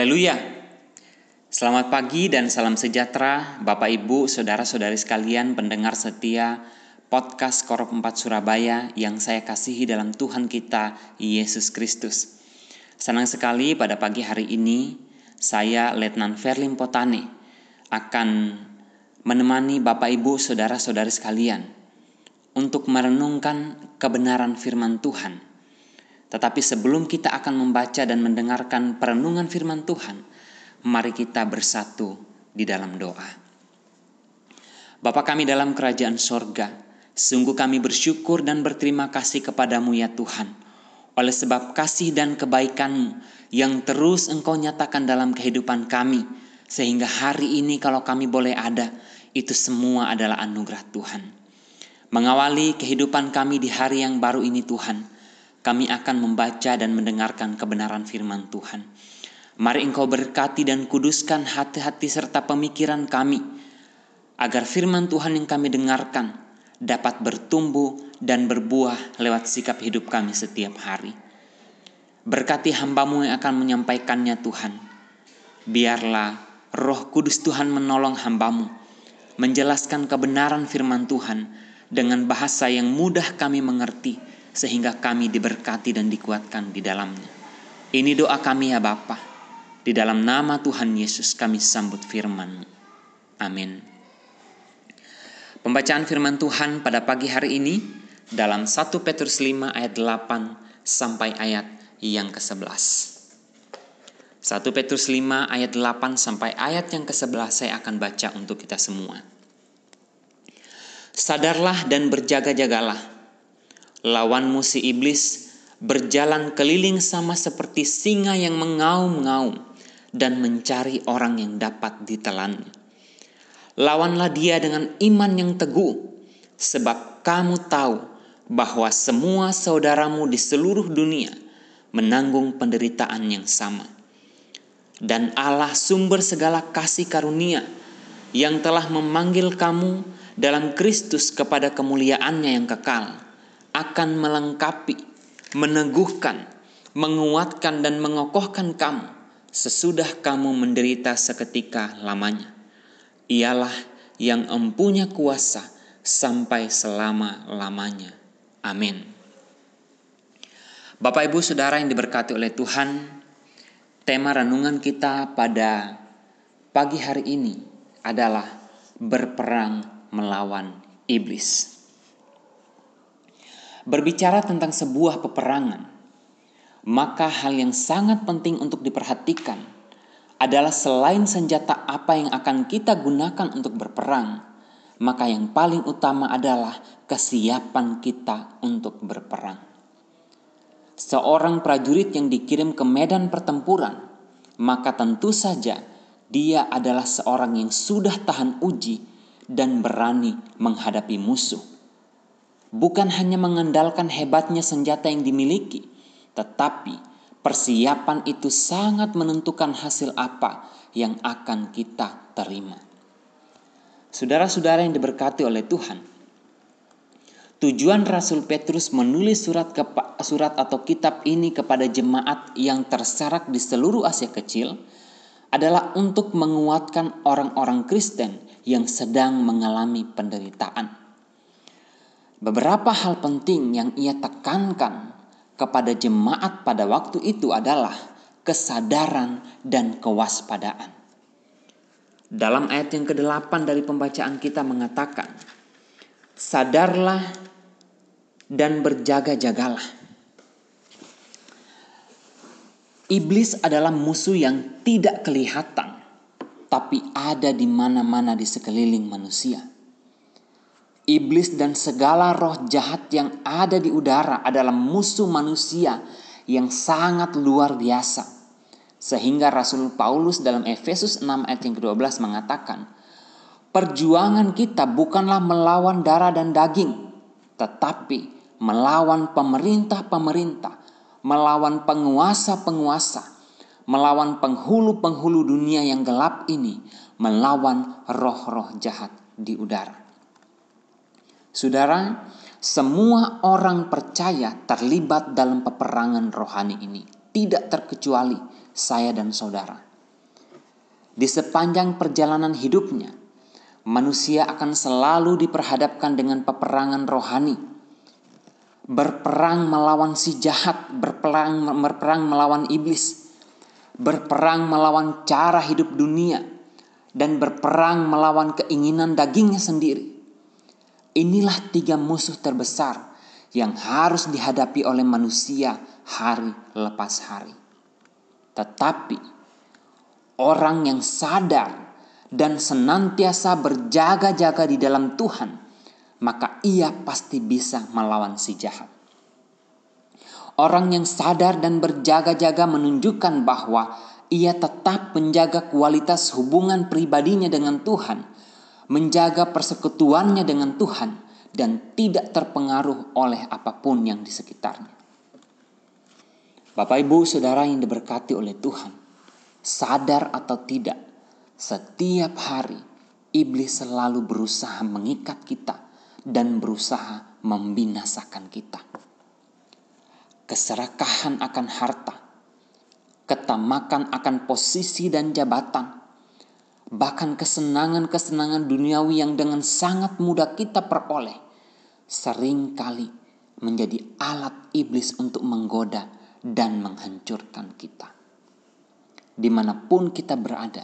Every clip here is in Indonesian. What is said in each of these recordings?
Haleluya. Selamat pagi dan salam sejahtera Bapak Ibu, Saudara-saudari sekalian pendengar setia podcast Korop 4 Surabaya yang saya kasihi dalam Tuhan kita Yesus Kristus. Senang sekali pada pagi hari ini saya Letnan Verlim Potane akan menemani Bapak Ibu, Saudara-saudari sekalian untuk merenungkan kebenaran firman Tuhan tetapi sebelum kita akan membaca dan mendengarkan perenungan firman Tuhan, mari kita bersatu di dalam doa. Bapa kami dalam kerajaan sorga, sungguh kami bersyukur dan berterima kasih kepadamu ya Tuhan, oleh sebab kasih dan kebaikanmu yang terus engkau nyatakan dalam kehidupan kami, sehingga hari ini kalau kami boleh ada, itu semua adalah anugerah Tuhan. Mengawali kehidupan kami di hari yang baru ini Tuhan, kami akan membaca dan mendengarkan kebenaran firman Tuhan. Mari Engkau berkati dan kuduskan hati-hati serta pemikiran kami, agar firman Tuhan yang kami dengarkan dapat bertumbuh dan berbuah lewat sikap hidup kami setiap hari. Berkati hambamu yang akan menyampaikannya Tuhan. Biarlah roh kudus Tuhan menolong hambamu, menjelaskan kebenaran firman Tuhan dengan bahasa yang mudah kami mengerti, sehingga kami diberkati dan dikuatkan di dalamnya. Ini doa kami ya Bapa. Di dalam nama Tuhan Yesus kami sambut firman. Amin. Pembacaan firman Tuhan pada pagi hari ini dalam 1 Petrus 5 ayat 8 sampai ayat yang ke-11. 1 Petrus 5 ayat 8 sampai ayat yang ke-11 saya akan baca untuk kita semua. Sadarlah dan berjaga-jagalah Lawanmu si iblis berjalan keliling sama seperti singa yang mengaum-ngaum dan mencari orang yang dapat ditelannya. Lawanlah dia dengan iman yang teguh, sebab kamu tahu bahwa semua saudaramu di seluruh dunia menanggung penderitaan yang sama. Dan Allah sumber segala kasih karunia yang telah memanggil kamu dalam Kristus kepada kemuliaannya yang kekal akan melengkapi, meneguhkan, menguatkan dan mengokohkan kamu sesudah kamu menderita seketika lamanya. Ialah yang empunya kuasa sampai selama-lamanya. Amin. Bapak Ibu Saudara yang diberkati oleh Tuhan, tema renungan kita pada pagi hari ini adalah berperang melawan iblis berbicara tentang sebuah peperangan, maka hal yang sangat penting untuk diperhatikan adalah selain senjata apa yang akan kita gunakan untuk berperang, maka yang paling utama adalah kesiapan kita untuk berperang. Seorang prajurit yang dikirim ke medan pertempuran, maka tentu saja dia adalah seorang yang sudah tahan uji dan berani menghadapi musuh bukan hanya mengandalkan hebatnya senjata yang dimiliki, tetapi persiapan itu sangat menentukan hasil apa yang akan kita terima. Saudara-saudara yang diberkati oleh Tuhan, tujuan Rasul Petrus menulis surat surat atau kitab ini kepada jemaat yang terserak di seluruh Asia Kecil adalah untuk menguatkan orang-orang Kristen yang sedang mengalami penderitaan. Beberapa hal penting yang ia tekankan kepada jemaat pada waktu itu adalah kesadaran dan kewaspadaan. Dalam ayat yang ke-8 dari pembacaan kita mengatakan, Sadarlah dan berjaga-jagalah. Iblis adalah musuh yang tidak kelihatan, tapi ada di mana-mana di sekeliling manusia. Iblis dan segala roh jahat yang ada di udara adalah musuh manusia yang sangat luar biasa. Sehingga Rasul Paulus dalam Efesus 6 ayat yang ke-12 mengatakan, Perjuangan kita bukanlah melawan darah dan daging, tetapi melawan pemerintah-pemerintah, melawan penguasa-penguasa, melawan penghulu-penghulu dunia yang gelap ini, melawan roh-roh jahat di udara. Saudara, semua orang percaya terlibat dalam peperangan rohani ini, tidak terkecuali saya dan saudara. Di sepanjang perjalanan hidupnya, manusia akan selalu diperhadapkan dengan peperangan rohani. Berperang melawan si jahat, berperang berperang melawan iblis, berperang melawan cara hidup dunia, dan berperang melawan keinginan dagingnya sendiri. Inilah tiga musuh terbesar yang harus dihadapi oleh manusia hari lepas hari. Tetapi orang yang sadar dan senantiasa berjaga-jaga di dalam Tuhan, maka ia pasti bisa melawan si jahat. Orang yang sadar dan berjaga-jaga menunjukkan bahwa ia tetap menjaga kualitas hubungan pribadinya dengan Tuhan, menjaga persekutuannya dengan Tuhan, dan tidak terpengaruh oleh apa pun yang di sekitarnya. Bapak, ibu, saudara yang diberkati oleh Tuhan, sadar atau tidak, setiap hari, iblis selalu berusaha mengikat kita dan berusaha membinasakan kita. Keserakahan akan harta, ketamakan akan posisi dan jabatan, bahkan kesenangan-kesenangan duniawi yang dengan sangat mudah kita peroleh, sering kali menjadi alat iblis untuk menggoda dan menghancurkan kita. Di mana pun kita berada,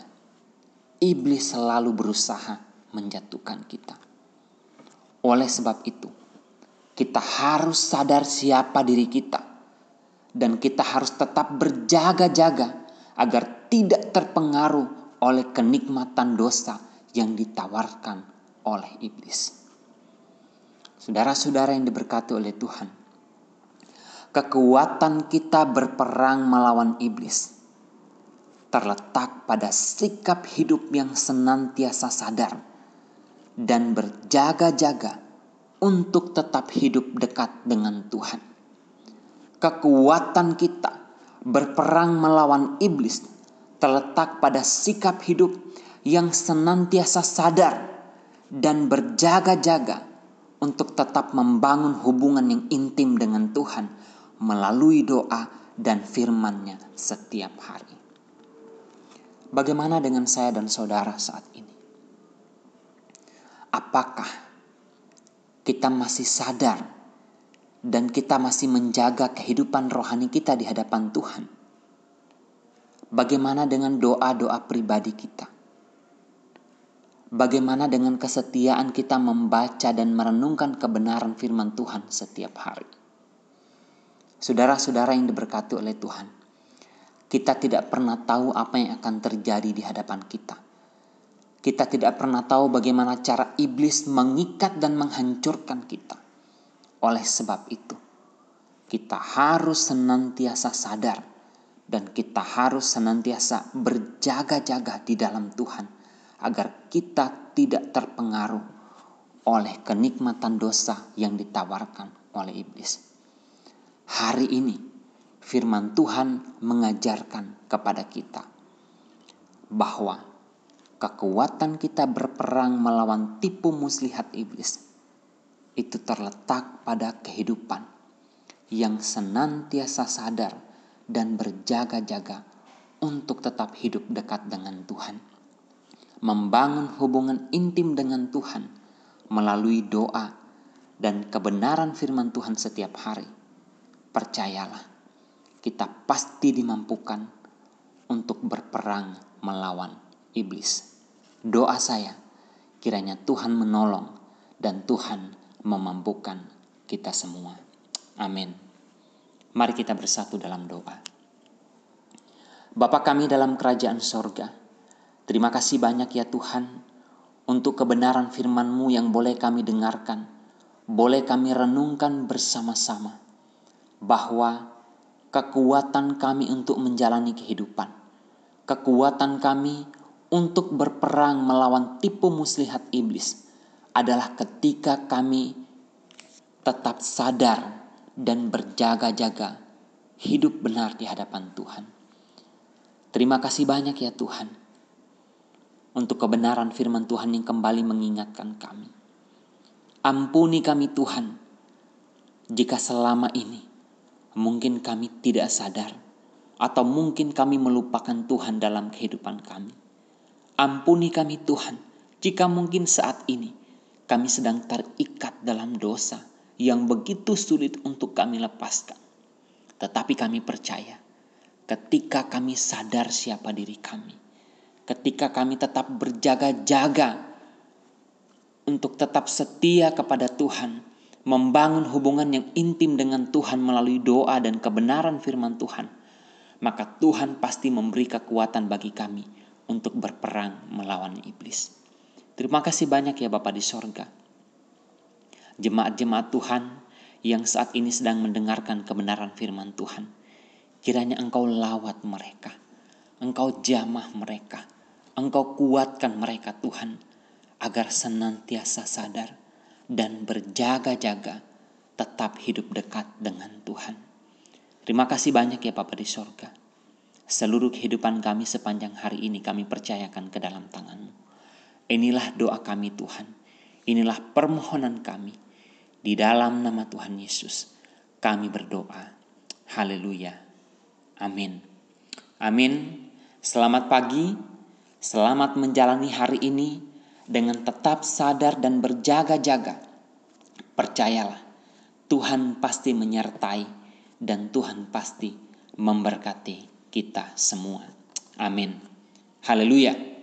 iblis selalu berusaha menjatuhkan kita. Oleh sebab itu, kita harus sadar siapa diri kita, dan kita harus tetap berjaga-jaga agar tidak terpengaruh oleh kenikmatan dosa yang ditawarkan oleh iblis. Saudara-saudara yang diberkati oleh Tuhan, kekuatan kita berperang melawan iblis terletak pada sikap hidup yang senantiasa sadar dan berjaga-jaga untuk tetap hidup dekat dengan Tuhan. Kekuatan kita berperang melawan iblis terletak pada sikap hidup yang senantiasa sadar dan berjaga-jaga untuk tetap membangun hubungan yang intim dengan Tuhan melalui doa dan firman-Nya setiap hari. Bagaimana dengan saya dan saudara saat ini? Apakah kita masih sadar dan kita masih menjaga kehidupan rohani kita di hadapan Tuhan? Bagaimana dengan doa-doa pribadi kita? Bagaimana dengan kesetiaan kita membaca dan merenungkan kebenaran firman Tuhan setiap hari? Saudara-saudara yang diberkati oleh Tuhan, kita tidak pernah tahu apa yang akan terjadi di hadapan kita. Kita tidak pernah tahu bagaimana cara iblis mengikat dan menghancurkan kita. Oleh sebab itu, kita harus senantiasa sadar dan kita harus senantiasa berjaga-jaga di dalam Tuhan agar kita tidak terpengaruh oleh kenikmatan dosa yang ditawarkan oleh iblis. Hari ini firman Tuhan mengajarkan kepada kita bahwa kekuatan kita berperang melawan tipu muslihat iblis itu terletak pada kehidupan yang senantiasa sadar dan berjaga-jaga untuk tetap hidup dekat dengan Tuhan. Membangun hubungan intim dengan Tuhan melalui doa dan kebenaran firman Tuhan setiap hari. Percayalah, kita pasti dimampukan untuk berperang melawan iblis. Doa saya, kiranya Tuhan menolong dan Tuhan memampukan kita semua. Amin. Mari kita bersatu dalam doa. Bapa kami dalam kerajaan sorga, terima kasih banyak ya Tuhan untuk kebenaran firman-Mu yang boleh kami dengarkan, boleh kami renungkan bersama-sama, bahwa kekuatan kami untuk menjalani kehidupan, kekuatan kami untuk berperang melawan tipu muslihat iblis adalah ketika kami tetap sadar dan berjaga-jaga hidup benar di hadapan Tuhan. Terima kasih banyak ya Tuhan untuk kebenaran firman Tuhan yang kembali mengingatkan kami. Ampuni kami Tuhan jika selama ini Mungkin kami tidak sadar, atau mungkin kami melupakan Tuhan dalam kehidupan kami. Ampuni kami Tuhan, jika mungkin saat ini kami sedang terikat dalam dosa yang begitu sulit untuk kami lepaskan. Tetapi kami percaya, ketika kami sadar siapa diri kami, ketika kami tetap berjaga-jaga untuk tetap setia kepada Tuhan, membangun hubungan yang intim dengan Tuhan melalui doa dan kebenaran firman Tuhan, maka Tuhan pasti memberi kekuatan bagi kami untuk berperang melawan iblis. Terima kasih banyak ya Bapak di sorga. Jemaat-jemaat Tuhan yang saat ini sedang mendengarkan kebenaran firman Tuhan. Kiranya engkau lawat mereka. Engkau jamah mereka. Engkau kuatkan mereka Tuhan. Agar senantiasa sadar dan berjaga-jaga tetap hidup dekat dengan Tuhan. Terima kasih banyak ya Bapak di sorga. Seluruh kehidupan kami sepanjang hari ini kami percayakan ke dalam tanganmu. Inilah doa kami Tuhan. Inilah permohonan kami. Di dalam nama Tuhan Yesus kami berdoa. Haleluya. Amin. Amin. Selamat pagi. Selamat menjalani hari ini dengan tetap sadar dan berjaga-jaga. Percayalah, Tuhan pasti menyertai dan Tuhan pasti memberkati kita semua. Amin. Haleluya.